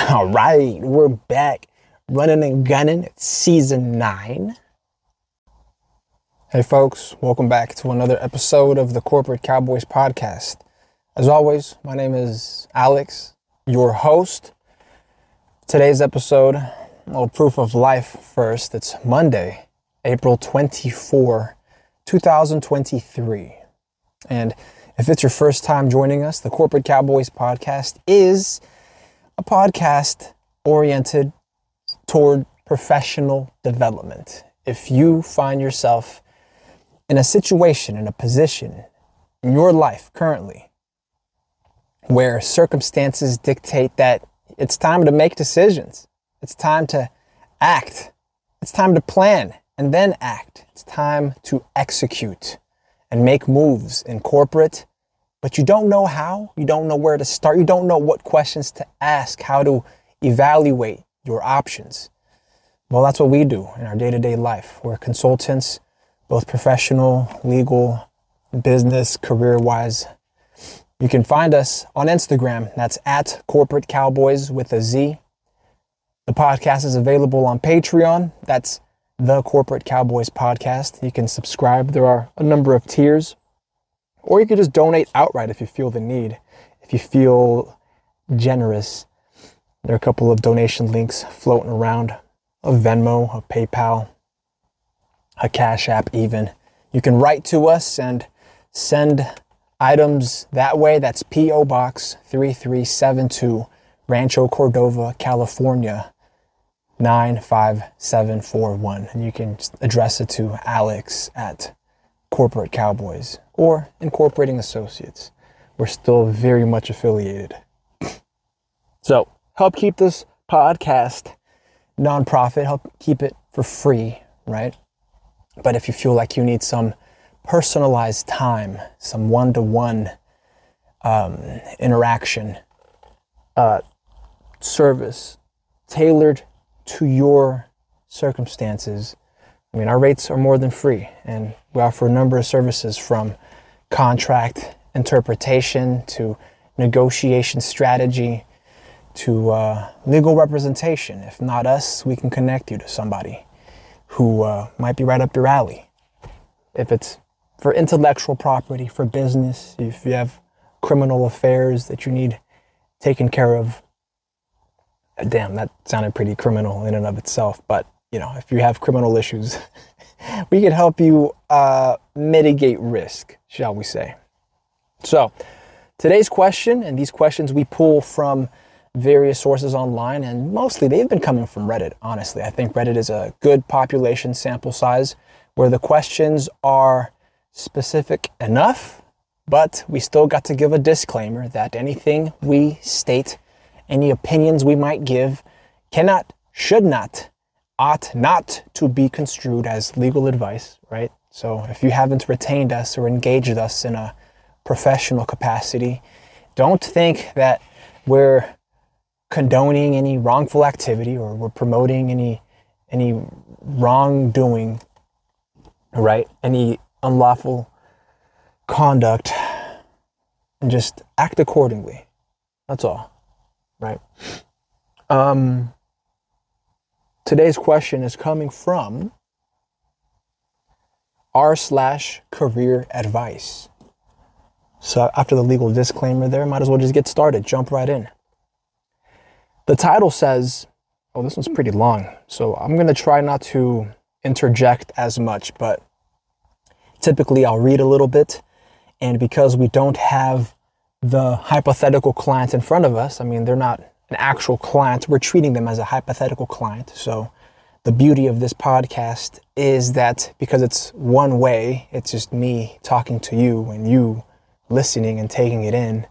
All right, we're back running and gunning at season nine. Hey, folks, welcome back to another episode of the Corporate Cowboys podcast. As always, my name is Alex, your host. Today's episode, a little proof of life first. It's Monday, April 24, 2023. And if it's your first time joining us, the Corporate Cowboys podcast is a podcast oriented toward professional development. If you find yourself in a situation, in a position in your life currently where circumstances dictate that it's time to make decisions, it's time to act, it's time to plan and then act, it's time to execute and make moves in corporate, but you don't know how, you don't know where to start, you don't know what questions to ask, how to evaluate your options. Well, that's what we do in our day to day life. We're consultants, both professional, legal, business, career wise. You can find us on Instagram. That's at Corporate Cowboys with a Z. The podcast is available on Patreon. That's the Corporate Cowboys podcast. You can subscribe. There are a number of tiers. Or you could just donate outright if you feel the need, if you feel generous. There are a couple of donation links floating around a Venmo, a PayPal, a Cash App, even. You can write to us and send items that way. That's P.O. Box 3372, Rancho Cordova, California 95741. And you can address it to Alex at Corporate Cowboys or Incorporating Associates. We're still very much affiliated. So help keep this podcast nonprofit, help keep it for free, right? But if you feel like you need some personalized time, some one to one interaction, uh, service tailored to your circumstances, I mean, our rates are more than free, and we offer a number of services from contract interpretation to negotiation strategy to uh, legal representation. If not us, we can connect you to somebody who uh, might be right up your alley. If it's for intellectual property, for business, if you have criminal affairs that you need taken care of, damn, that sounded pretty criminal in and of itself. But you know, if you have criminal issues, we can help you uh, mitigate risk, shall we say? So, today's question, and these questions we pull from various sources online, and mostly they've been coming from Reddit, honestly. I think Reddit is a good population sample size where the questions are specific enough, but we still got to give a disclaimer that anything we state, any opinions we might give, cannot, should not, ought not to be construed as legal advice, right? So if you haven't retained us or engaged us in a professional capacity, don't think that we're condoning any wrongful activity or we're promoting any any wrongdoing, right? Any unlawful conduct, and just act accordingly. That's all, right? Um, today's question is coming from r slash career advice. So after the legal disclaimer there, might as well just get started, jump right in. The title says, oh, this one's pretty long, so I'm gonna try not to interject as much, but typically I'll read a little bit, and because we don't have the hypothetical clients in front of us, I mean, they're not an actual client, we're treating them as a hypothetical client. So the beauty of this podcast is that because it's one way, it's just me talking to you and you listening and taking it in.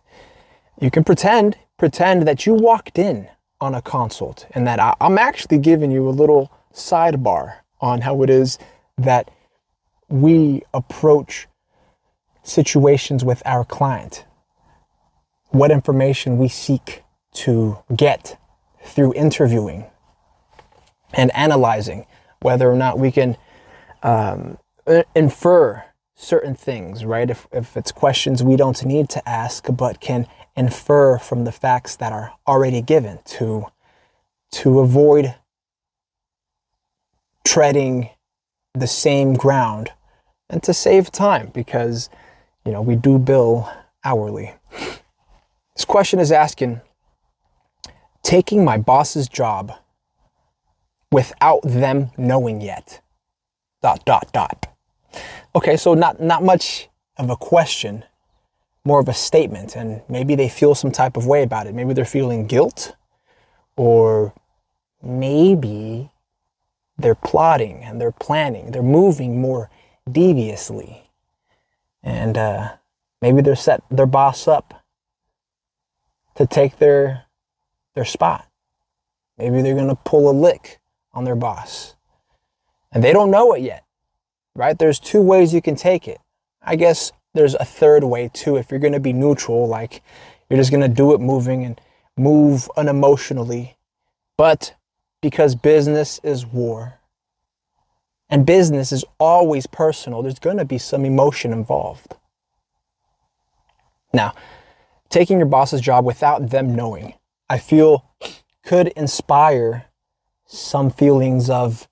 You can pretend, pretend that you walked in on a consult and that I, I'm actually giving you a little sidebar on how it is that we approach situations with our client, what information we seek to get through interviewing and analyzing whether or not we can um, infer certain things, right? If, if it's questions we don't need to ask, but can infer from the facts that are already given to to avoid treading the same ground and to save time because, you know, we do bill hourly. This question is asking taking my boss's job without them knowing yet. Dot, dot, dot. Okay, so not, not much of a question, more of a statement. And maybe they feel some type of way about it. Maybe they're feeling guilt, or maybe they're plotting and they're planning. They're moving more deviously. And uh, maybe they're set their boss up to take their their spot. Maybe they're gonna pull a lick on their boss. And they don't know it yet. Right? There's two ways you can take it. I guess there's a third way too. If you're gonna be neutral, like you're just gonna do it moving and move unemotionally. But because business is war and business is always personal, there's gonna be some emotion involved. Now, taking your boss's job without them knowing, I feel could inspire some feelings of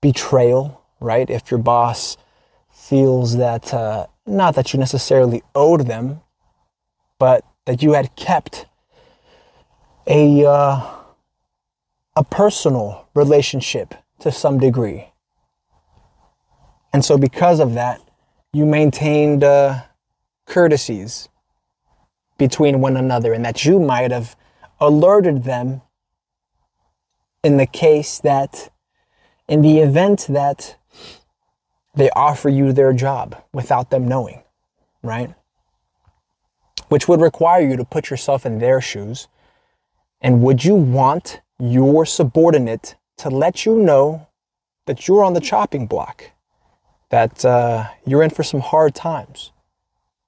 betrayal, right? If your boss feels that, uh, not that you necessarily owed them, but that you had kept a, uh, a personal relationship to some degree. And so, because of that, you maintained uh, courtesies between one another, and that you might have alerted them in the case that, in the event that they offer you their job without them knowing, right? Which would require you to put yourself in their shoes. And would you want your subordinate to let you know that you're on the chopping block, that uh, you're in for some hard times?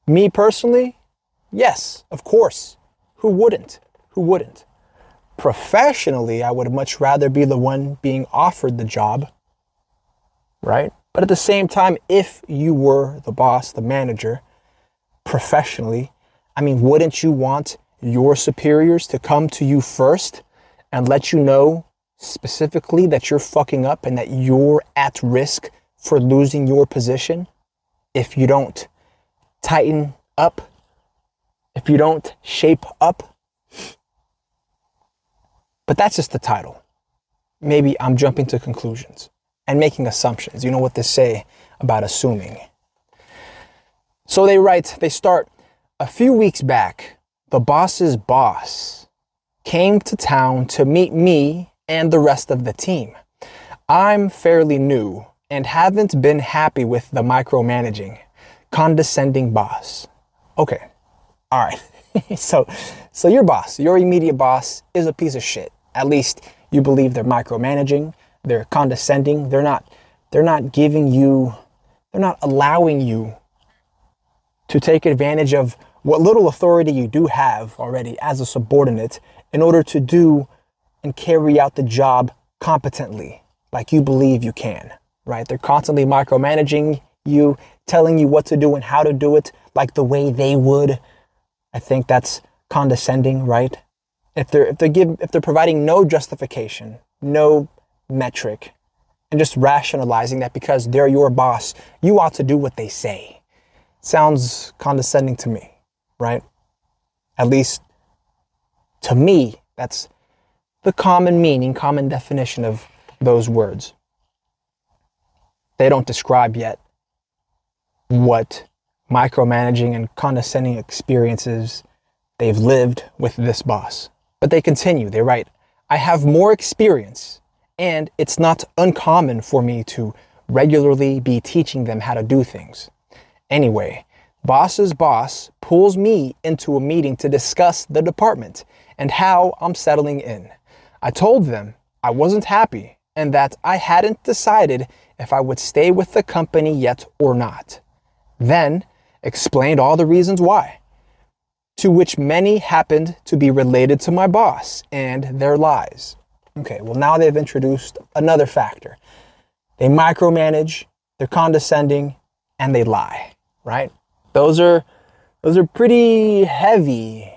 Me personally, yes, of course. Who wouldn't? Who wouldn't? Professionally, I would much rather be the one being offered the job, right? But at the same time, if you were the boss, the manager, professionally, I mean, wouldn't you want your superiors to come to you first and let you know specifically that you're fucking up and that you're at risk for losing your position if you don't tighten up, if you don't shape up? But that's just the title. Maybe I'm jumping to conclusions and making assumptions. You know what they say about assuming. So they write, they start a few weeks back, the boss's boss came to town to meet me and the rest of the team. I'm fairly new and haven't been happy with the micromanaging, condescending boss. Okay, all right. so, so your boss, your immediate boss, is a piece of shit at least you believe they're micromanaging, they're condescending, they're not they're not giving you they're not allowing you to take advantage of what little authority you do have already as a subordinate in order to do and carry out the job competently like you believe you can, right? They're constantly micromanaging you, telling you what to do and how to do it like the way they would. I think that's condescending, right? If they're if they give if they're providing no justification, no metric, and just rationalizing that because they're your boss, you ought to do what they say. Sounds condescending to me, right? At least to me, that's the common meaning, common definition of those words. They don't describe yet what micromanaging and condescending experiences they've lived with this boss. But they continue, they write, I have more experience, and it's not uncommon for me to regularly be teaching them how to do things. Anyway, boss's boss pulls me into a meeting to discuss the department and how I'm settling in. I told them I wasn't happy and that I hadn't decided if I would stay with the company yet or not. Then explained all the reasons why to which many happened to be related to my boss and their lies. Okay, well, now they've introduced another factor. They micromanage, they're condescending, and they lie, right? Those are those are pretty heavy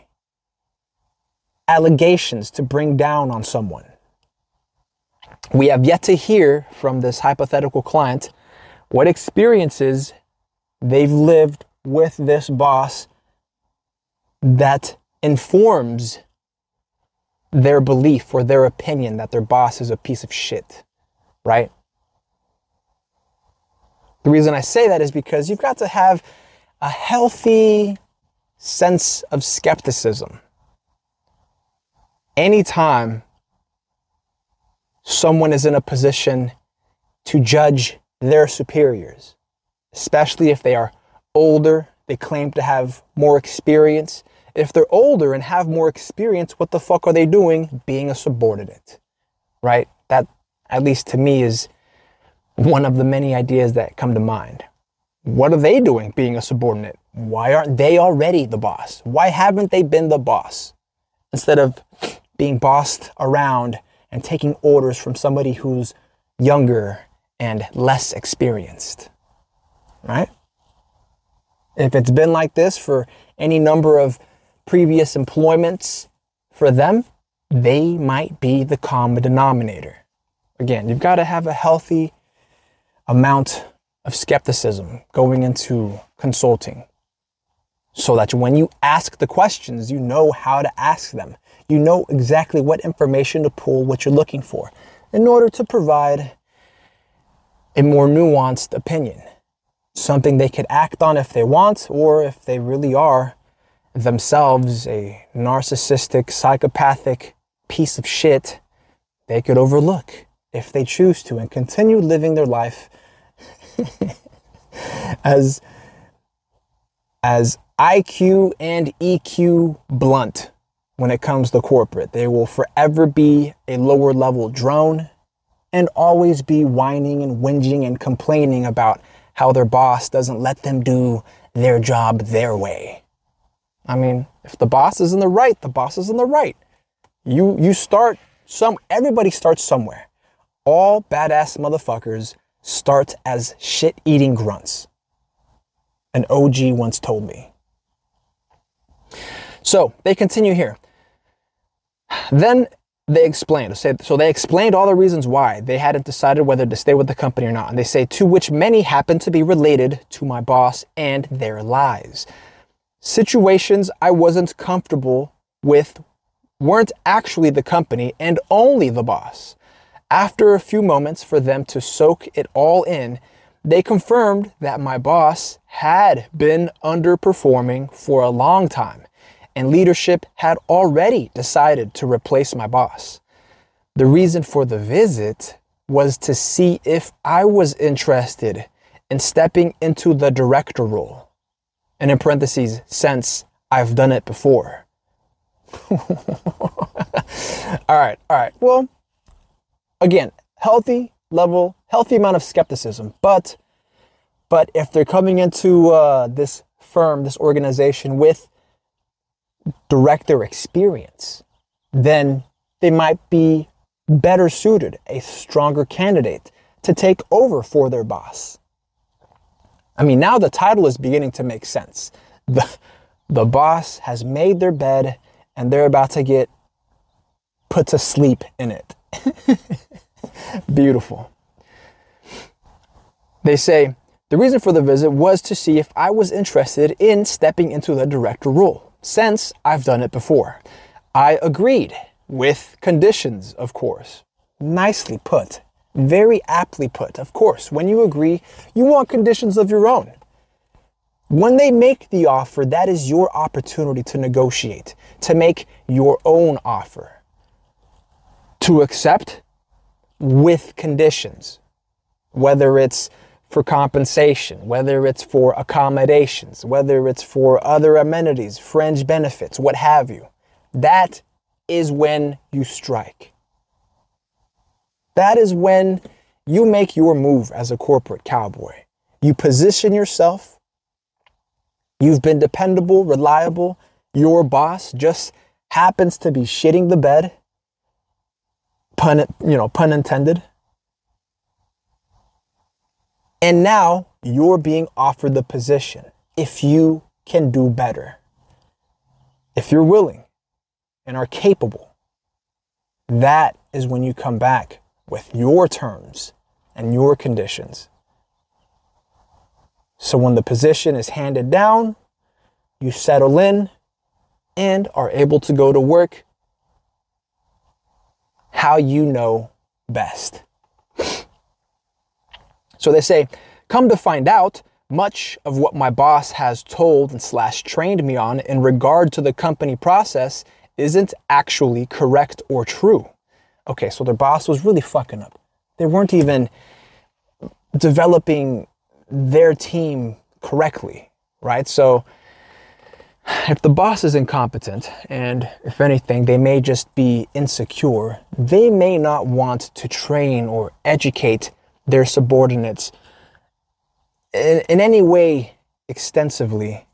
allegations to bring down on someone. we have yet to hear from this hypothetical client what experiences they've lived with this boss that informs their belief or their opinion that their boss is a piece of shit, right? The reason I say that is because you've got to have a healthy sense of skepticism. Anytime someone is in a position to judge their superiors, especially if they are older, they claim to have more experience. If they're older and have more experience, what the fuck are they doing being a subordinate? Right? That, at least to me, is one of the many ideas that come to mind. What are they doing being a subordinate? Why aren't they already the boss? Why haven't they been the boss? Instead of being bossed around and taking orders from somebody who's younger and less experienced. Right? If it's been like this for any number of previous employments for them, they might be the common denominator. Again, you've got to have a healthy amount of skepticism going into consulting so that when you ask the questions, you know how to ask them. You know exactly what information to pull, what you're looking for, in order to provide a more nuanced opinion. Something they could act on if they want, or if they really are themselves a narcissistic, psychopathic piece of shit, they could overlook if they choose to and continue living their life as as IQ and EQ blunt when it comes to corporate. They will forever be a lower level drone and always be whining and whinging and complaining about how their boss doesn't let them do their job their way. I mean, if the boss is in the right, the boss is in the right. You you start some everybody starts somewhere. All badass motherfuckers start as shit-eating grunts. An OG once told me. So they continue here. Then they explained. So they explained all the reasons why they hadn't decided whether to stay with the company or not. And they say, to which many happen to be related to my boss and their lies. Situations I wasn't comfortable with weren't actually the company and only the boss. After a few moments for them to soak it all in, they confirmed that my boss had been underperforming for a long time and leadership had already decided to replace my boss. The reason for the visit was to see if I was interested in stepping into the director role. And in parentheses, since I've done it before. all right, all right. Well, again, healthy level, healthy amount of skepticism. But, but if they're coming into uh, this firm, this organization with director experience, then they might be better suited, a stronger candidate to take over for their boss. I mean, now the title is beginning to make sense. The, the boss has made their bed and they're about to get put to sleep in it. Beautiful. They say, the reason for the visit was to see if I was interested in stepping into the director role since I've done it before. I agreed with conditions, of course. Nicely put. Very aptly put. Of course, when you agree, you want conditions of your own. When they make the offer, that is your opportunity to negotiate, to make your own offer, to accept with conditions, whether it's for compensation, whether it's for accommodations, whether it's for other amenities, fringe benefits, what have you. That is when you strike. That is when you make your move as a corporate cowboy. You position yourself. You've been dependable, reliable. Your boss just happens to be shitting the bed. Pun, you know, pun intended. And now you're being offered the position if you can do better. If you're willing and are capable, that is when you come back with your terms and your conditions. So when the position is handed down, you settle in and are able to go to work how you know best. So they say, come to find out, much of what my boss has told and slash trained me on in regard to the company process isn't actually correct or true. Okay, so their boss was really fucking up. They weren't even developing their team correctly, right? So if the boss is incompetent, and if anything, they may just be insecure, they may not want to train or educate their subordinates in, in any way extensively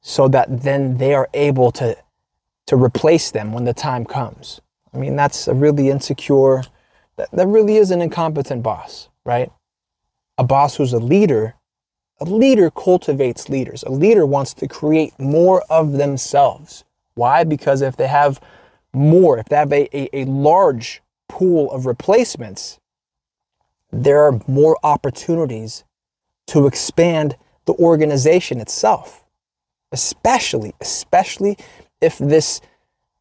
so that then they are able to to replace them when the time comes. I mean, that's a really insecure, that, that really is an incompetent boss, right? A boss who's a leader, a leader cultivates leaders. A leader wants to create more of themselves. Why? Because if they have more, if they have a, a, a large pool of replacements, there are more opportunities to expand the organization itself. Especially, especially if this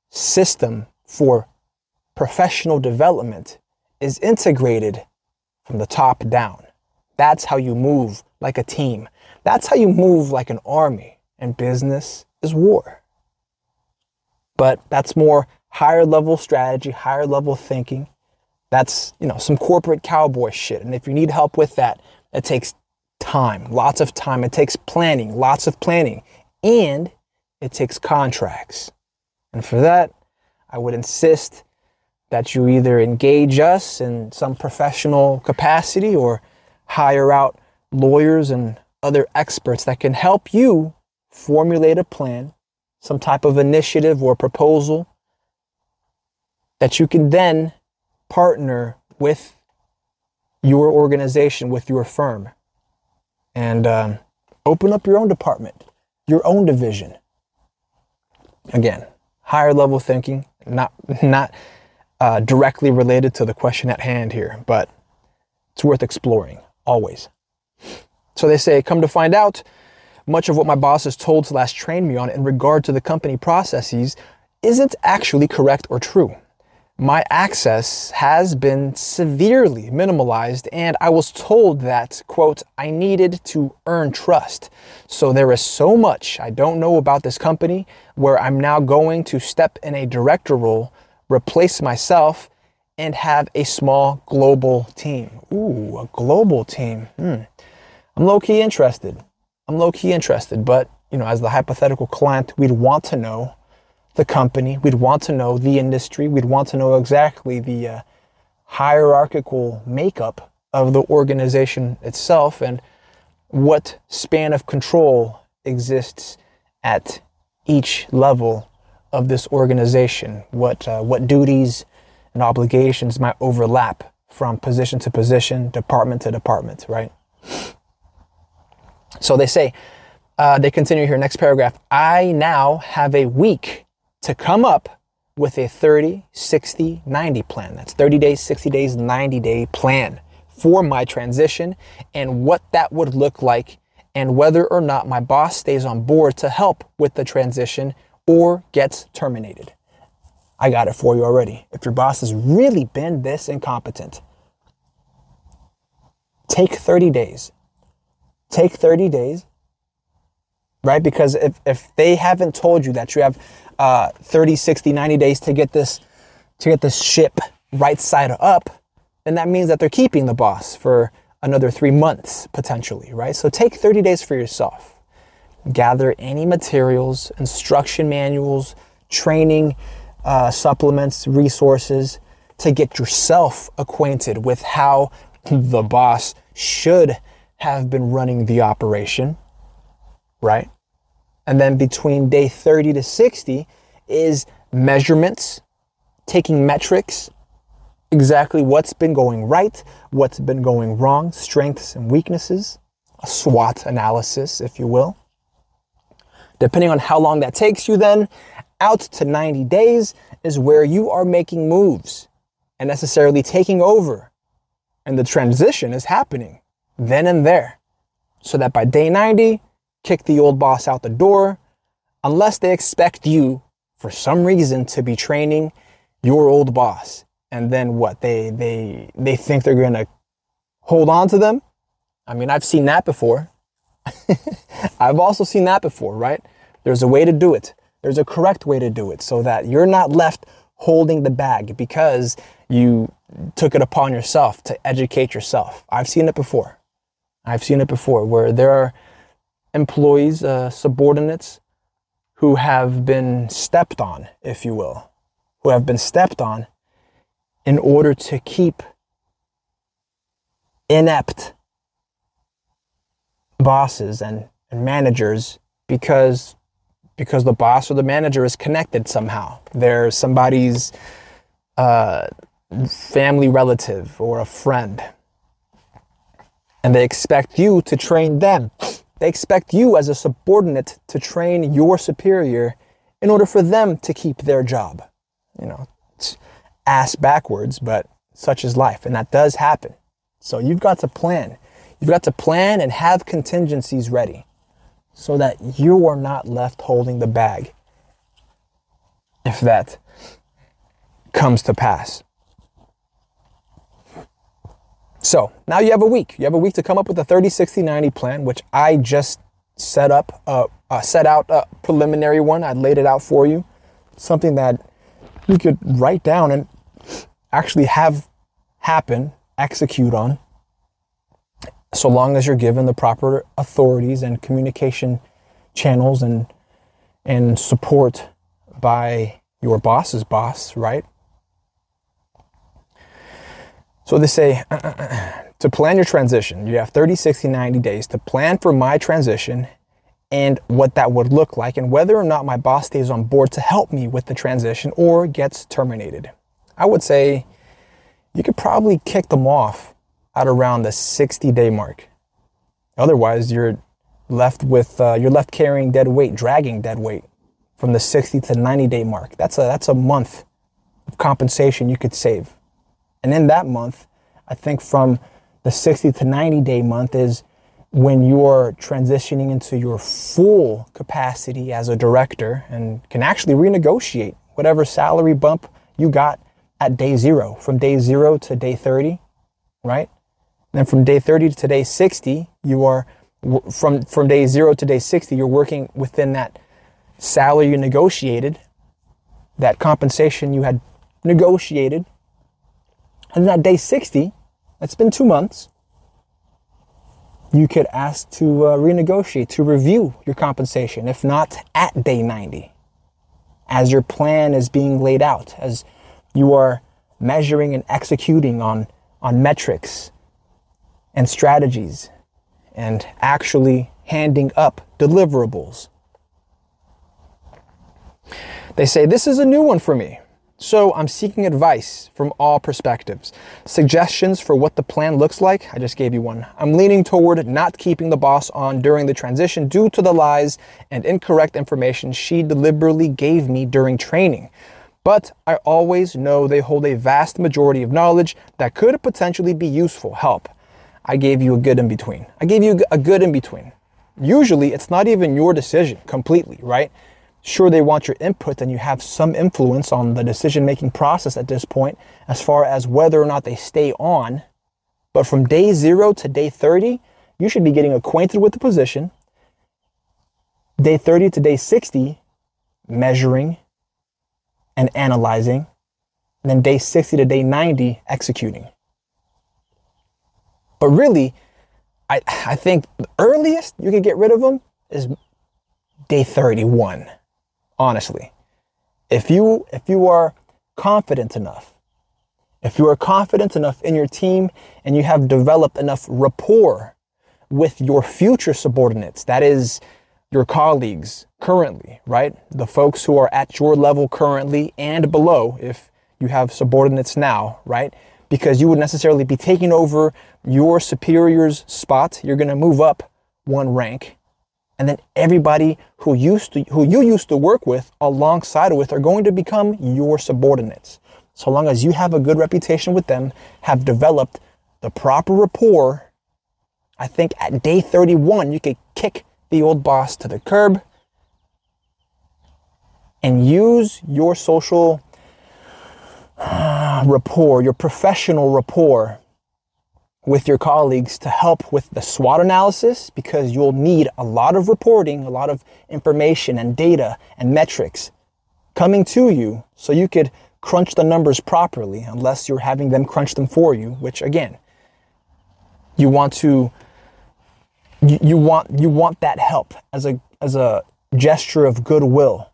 system for professional development is integrated from the top down. That's how you move like a team. That's how you move like an army. And business is war. But that's more higher level strategy, higher level thinking. That's, you know, some corporate cowboy shit. And if you need help with that, it takes time, lots of time. It takes planning, lots of planning. And it takes contracts. And for that, I would insist that you either engage us in some professional capacity or hire out lawyers and other experts that can help you formulate a plan, some type of initiative or proposal that you can then partner with your organization, with your firm, and um, open up your own department, your own division. Again, higher level thinking, not not uh, directly related to the question at hand here, but it's worth exploring always. So they say, come to find out, much of what my boss has told slash trained me on in regard to the company processes isn't actually correct or true my access has been severely minimalized and I was told that, quote, I needed to earn trust. So there is so much I don't know about this company where I'm now going to step in a director role, replace myself, and have a small global team. Ooh, a global team. Hmm. I'm low key interested. I'm low key interested, but you know, as the hypothetical client, we'd want to know the company. We'd want to know the industry. We'd want to know exactly the uh, hierarchical makeup of the organization itself and what span of control exists at each level of this organization. What uh, what duties and obligations might overlap from position to position, department to department, right? So they say, uh, they continue here, next paragraph. I now have a week to come up with a 30, 60, 90 plan. That's 30 days, 60 days, 90 day plan for my transition and what that would look like and whether or not my boss stays on board to help with the transition or gets terminated. I got it for you already. If your boss has really been this incompetent, take 30 days. Take 30 days, right? Because if, if they haven't told you that you have uh, 30, 60, 90 days to get this to get this ship right side up, then that means that they're keeping the boss for another three months potentially, right? So take 30 days for yourself. Gather any materials, instruction manuals, training uh, supplements, resources to get yourself acquainted with how the boss should have been running the operation, right? And then between day 30 to 60 is measurements, taking metrics, exactly what's been going right, what's been going wrong, strengths and weaknesses, a SWOT analysis, if you will. Depending on how long that takes you, then out to 90 days is where you are making moves and necessarily taking over And the transition is happening then and there. So that by day 90, kick the old boss out the door, unless they expect you for some reason to be training your old boss. And then what? They they they think they're gonna hold on to them. I mean, I've seen that before. I've also seen that before, right? There's a way to do it. There's a correct way to do it so that you're not left holding the bag because you took it upon yourself to educate yourself. I've seen it before. I've seen it before where there are employees, uh, subordinates who have been stepped on, if you will, who have been stepped on in order to keep inept bosses and, and managers because because the boss or the manager is connected somehow. They're somebody's uh, family relative or a friend. And they expect you to train them. They expect you as a subordinate to train your superior in order for them to keep their job. You know, it's ass backwards, but such is life. And that does happen. So you've got to plan. You've got to plan and have contingencies ready so that you are not left holding the bag if that comes to pass. So now you have a week. You have a week to come up with a 30, 60, 90 plan, which I just set up, uh, uh, set out a preliminary one. I laid it out for you. Something that you could write down and actually have happen, execute on so long as you're given the proper authorities and communication channels and and support by your boss's boss, right? So they say uh, uh, uh, to plan your transition, you have 30, 60, 90 days to plan for my transition and what that would look like and whether or not my boss stays on board to help me with the transition or gets terminated. I would say you could probably kick them off at around the 60 day mark. Otherwise, you're left with uh, you're left carrying dead weight, dragging dead weight from the 60 to 90 day mark. That's a that's a month of compensation you could save. And in that month, I think from the 60 to 90 day month is when you're transitioning into your full capacity as a director and can actually renegotiate whatever salary bump you got at day zero, from day zero to day 30, right? Then from day 30 to day 60, you are from from day 0 to day 60, you're working within that salary you negotiated, that compensation you had negotiated. And then at day 60, that's been 2 months, you could ask to uh, renegotiate, to review your compensation, if not at day 90, as your plan is being laid out, as you are measuring and executing on, on metrics and strategies and actually handing up deliverables. They say, This is a new one for me. So I'm seeking advice from all perspectives. Suggestions for what the plan looks like? I just gave you one. I'm leaning toward not keeping the boss on during the transition due to the lies and incorrect information she deliberately gave me during training. But I always know they hold a vast majority of knowledge that could potentially be useful help. I gave you a good in between. I gave you a good in between. Usually, it's not even your decision completely, right? Sure, they want your input and you have some influence on the decision making process at this point as far as whether or not they stay on. But from day zero to day 30, you should be getting acquainted with the position. Day 30 to day 60, measuring and analyzing. And then day 60 to day 90, executing. But really, I, I think the earliest you could get rid of them is day 31, honestly. If you if you are confident enough, if you are confident enough in your team and you have developed enough rapport with your future subordinates, that is your colleagues currently, right? The folks who are at your level currently and below, if you have subordinates now, right? Because you would necessarily be taking over your superior's spot. You're going to move up one rank. And then everybody who used to who you used to work with alongside with are going to become your subordinates. So long as you have a good reputation with them, have developed the proper rapport, I think at day 31, you could kick the old boss to the curb and use your social rapport, your professional rapport with your colleagues to help with the SWOT analysis because you'll need a lot of reporting, a lot of information and data and metrics coming to you so you could crunch the numbers properly unless you're having them crunch them for you, which again, you want to you, want you want that help as a as a gesture of goodwill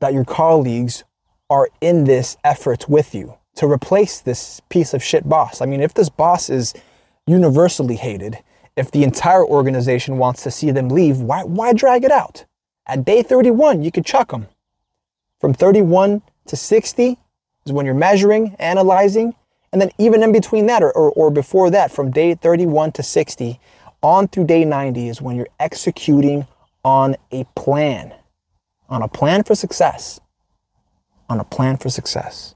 that your colleagues are in this effort with you to replace this piece of shit boss. I mean, if this boss is universally hated, if the entire organization wants to see them leave, why, why drag it out? At day 31, you could chuck them. From 31 to 60 is when you're measuring, analyzing, and then even in between that or, or, or before that, from day 31 to 60 on through day 90 is when you're executing on a plan, on a plan for success, on a plan for success.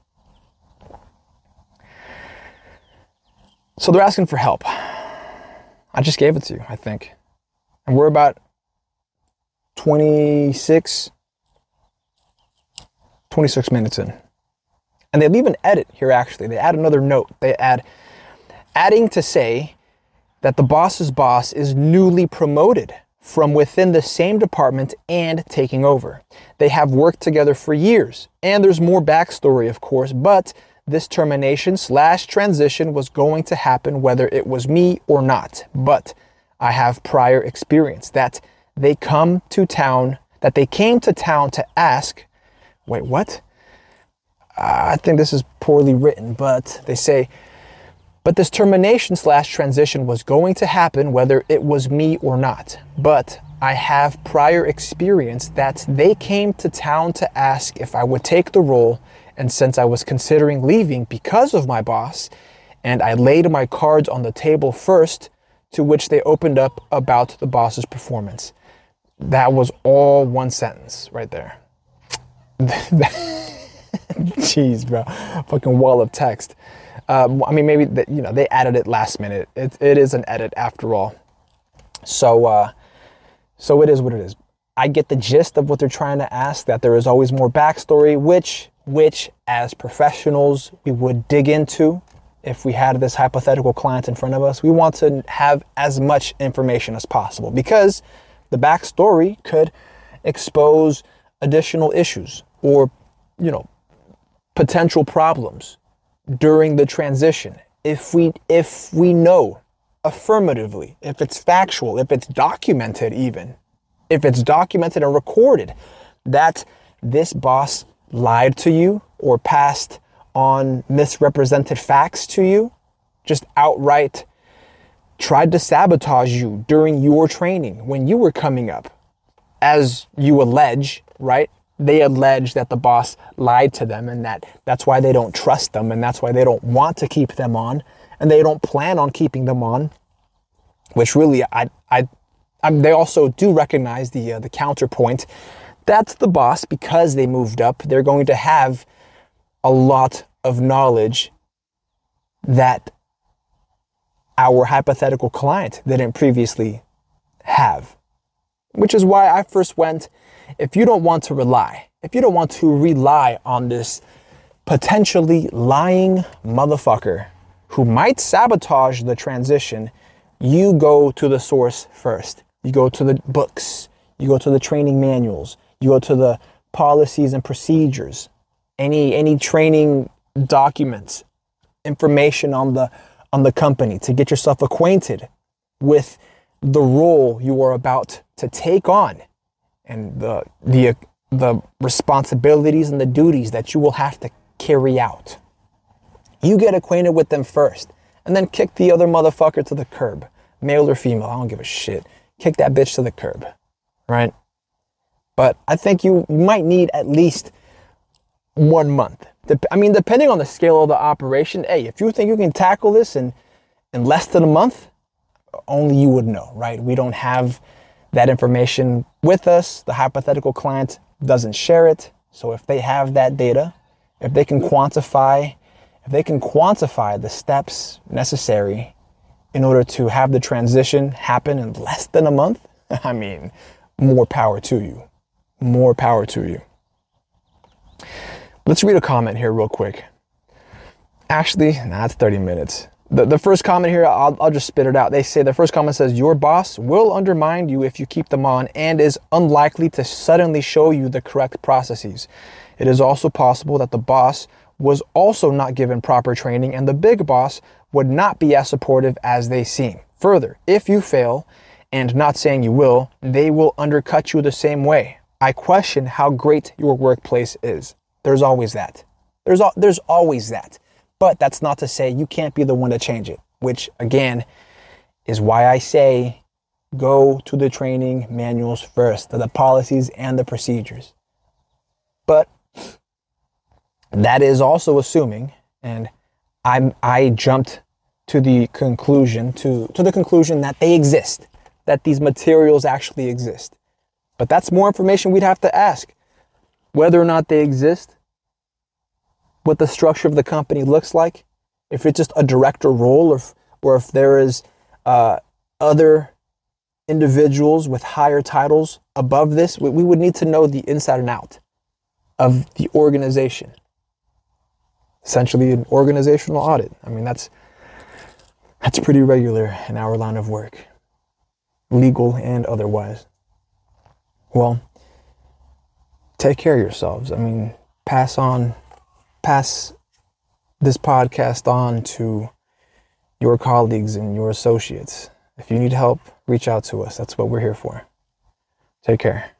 So they're asking for help. I just gave it to you, I think. And we're about 26, 26 minutes in. And they leave an edit here actually. They add another note. They add adding to say that the boss's boss is newly promoted from within the same department and taking over. They have worked together for years, and there's more backstory, of course, but this termination slash transition was going to happen whether it was me or not. But I have prior experience that they come to town, that they came to town to ask, wait, what? Uh, I think this is poorly written, but they say, but this termination slash transition was going to happen whether it was me or not. But I have prior experience that they came to town to ask if I would take the role. And since I was considering leaving because of my boss, and I laid my cards on the table first, to which they opened up about the boss's performance. That was all one sentence right there. Jeez, bro. Fucking wall of text. Um, I mean, maybe you know they added it last minute. It, it is an edit after all. So, uh, so it is what it is. I get the gist of what they're trying to ask. That there is always more backstory, which, which as professionals we would dig into if we had this hypothetical client in front of us. We want to have as much information as possible because the backstory could expose additional issues or, you know, potential problems during the transition. If we if we know affirmatively, if it's factual, if it's documented even, if it's documented and recorded that this boss lied to you or passed on misrepresented facts to you, just outright tried to sabotage you during your training when you were coming up, as you allege, right? they allege that the boss lied to them and that that's why they don't trust them and that's why they don't want to keep them on and they don't plan on keeping them on which really i i, I they also do recognize the uh, the counterpoint that's the boss because they moved up. They're going to have a lot of knowledge that our hypothetical client didn't previously have which is why i first went if you don't want to rely, if you don't want to rely on this potentially lying motherfucker who might sabotage the transition, you go to the source first. You go to the books, you go to the training manuals, you go to the policies and procedures, any any training documents, information on the on the company to get yourself acquainted with the role you are about to take on and the the the responsibilities and the duties that you will have to carry out. You get acquainted with them first, and then kick the other motherfucker to the curb, male or female. I don't give a shit. Kick that bitch to the curb, right? But I think you might need at least one month. I mean, depending on the scale of the operation. Hey, if you think you can tackle this in in less than a month, only you would know, right? We don't have that information with us. The hypothetical client doesn't share it. So if they have that data, if they can quantify if they can quantify the steps necessary in order to have the transition happen in less than a month, I mean, more power to you. More power to you. Let's read a comment here real quick. Actually, nah, it's 30 minutes. The, the first comment here, I'll, I'll just spit it out. They say the first comment says, Your boss will undermine you if you keep them on and is unlikely to suddenly show you the correct processes. It is also possible that the boss was also not given proper training and the big boss would not be as supportive as they seem. Further, if you fail, and not saying you will, they will undercut you the same way. I question how great your workplace is. There's always that. There's, al- there's always that. But that's not to say you can't be the one to change it, which again is why I say go to the training manuals first, the policies and the procedures. But that is also assuming, and I I jumped to the conclusion to to the conclusion that they exist, that these materials actually exist. But that's more information we'd have to ask. Whether or not they exist, what the structure of the company looks like, if it's just a director role, or if, or if there is uh, other individuals with higher titles above this, we, we would need to know the inside and out of the organization. Essentially, an organizational audit. I mean, that's that's pretty regular in our line of work, legal and otherwise. Well, take care of yourselves. I mean, pass on pass this podcast on to your colleagues and your associates. If you need help, reach out to us. That's what we're here for. Take care.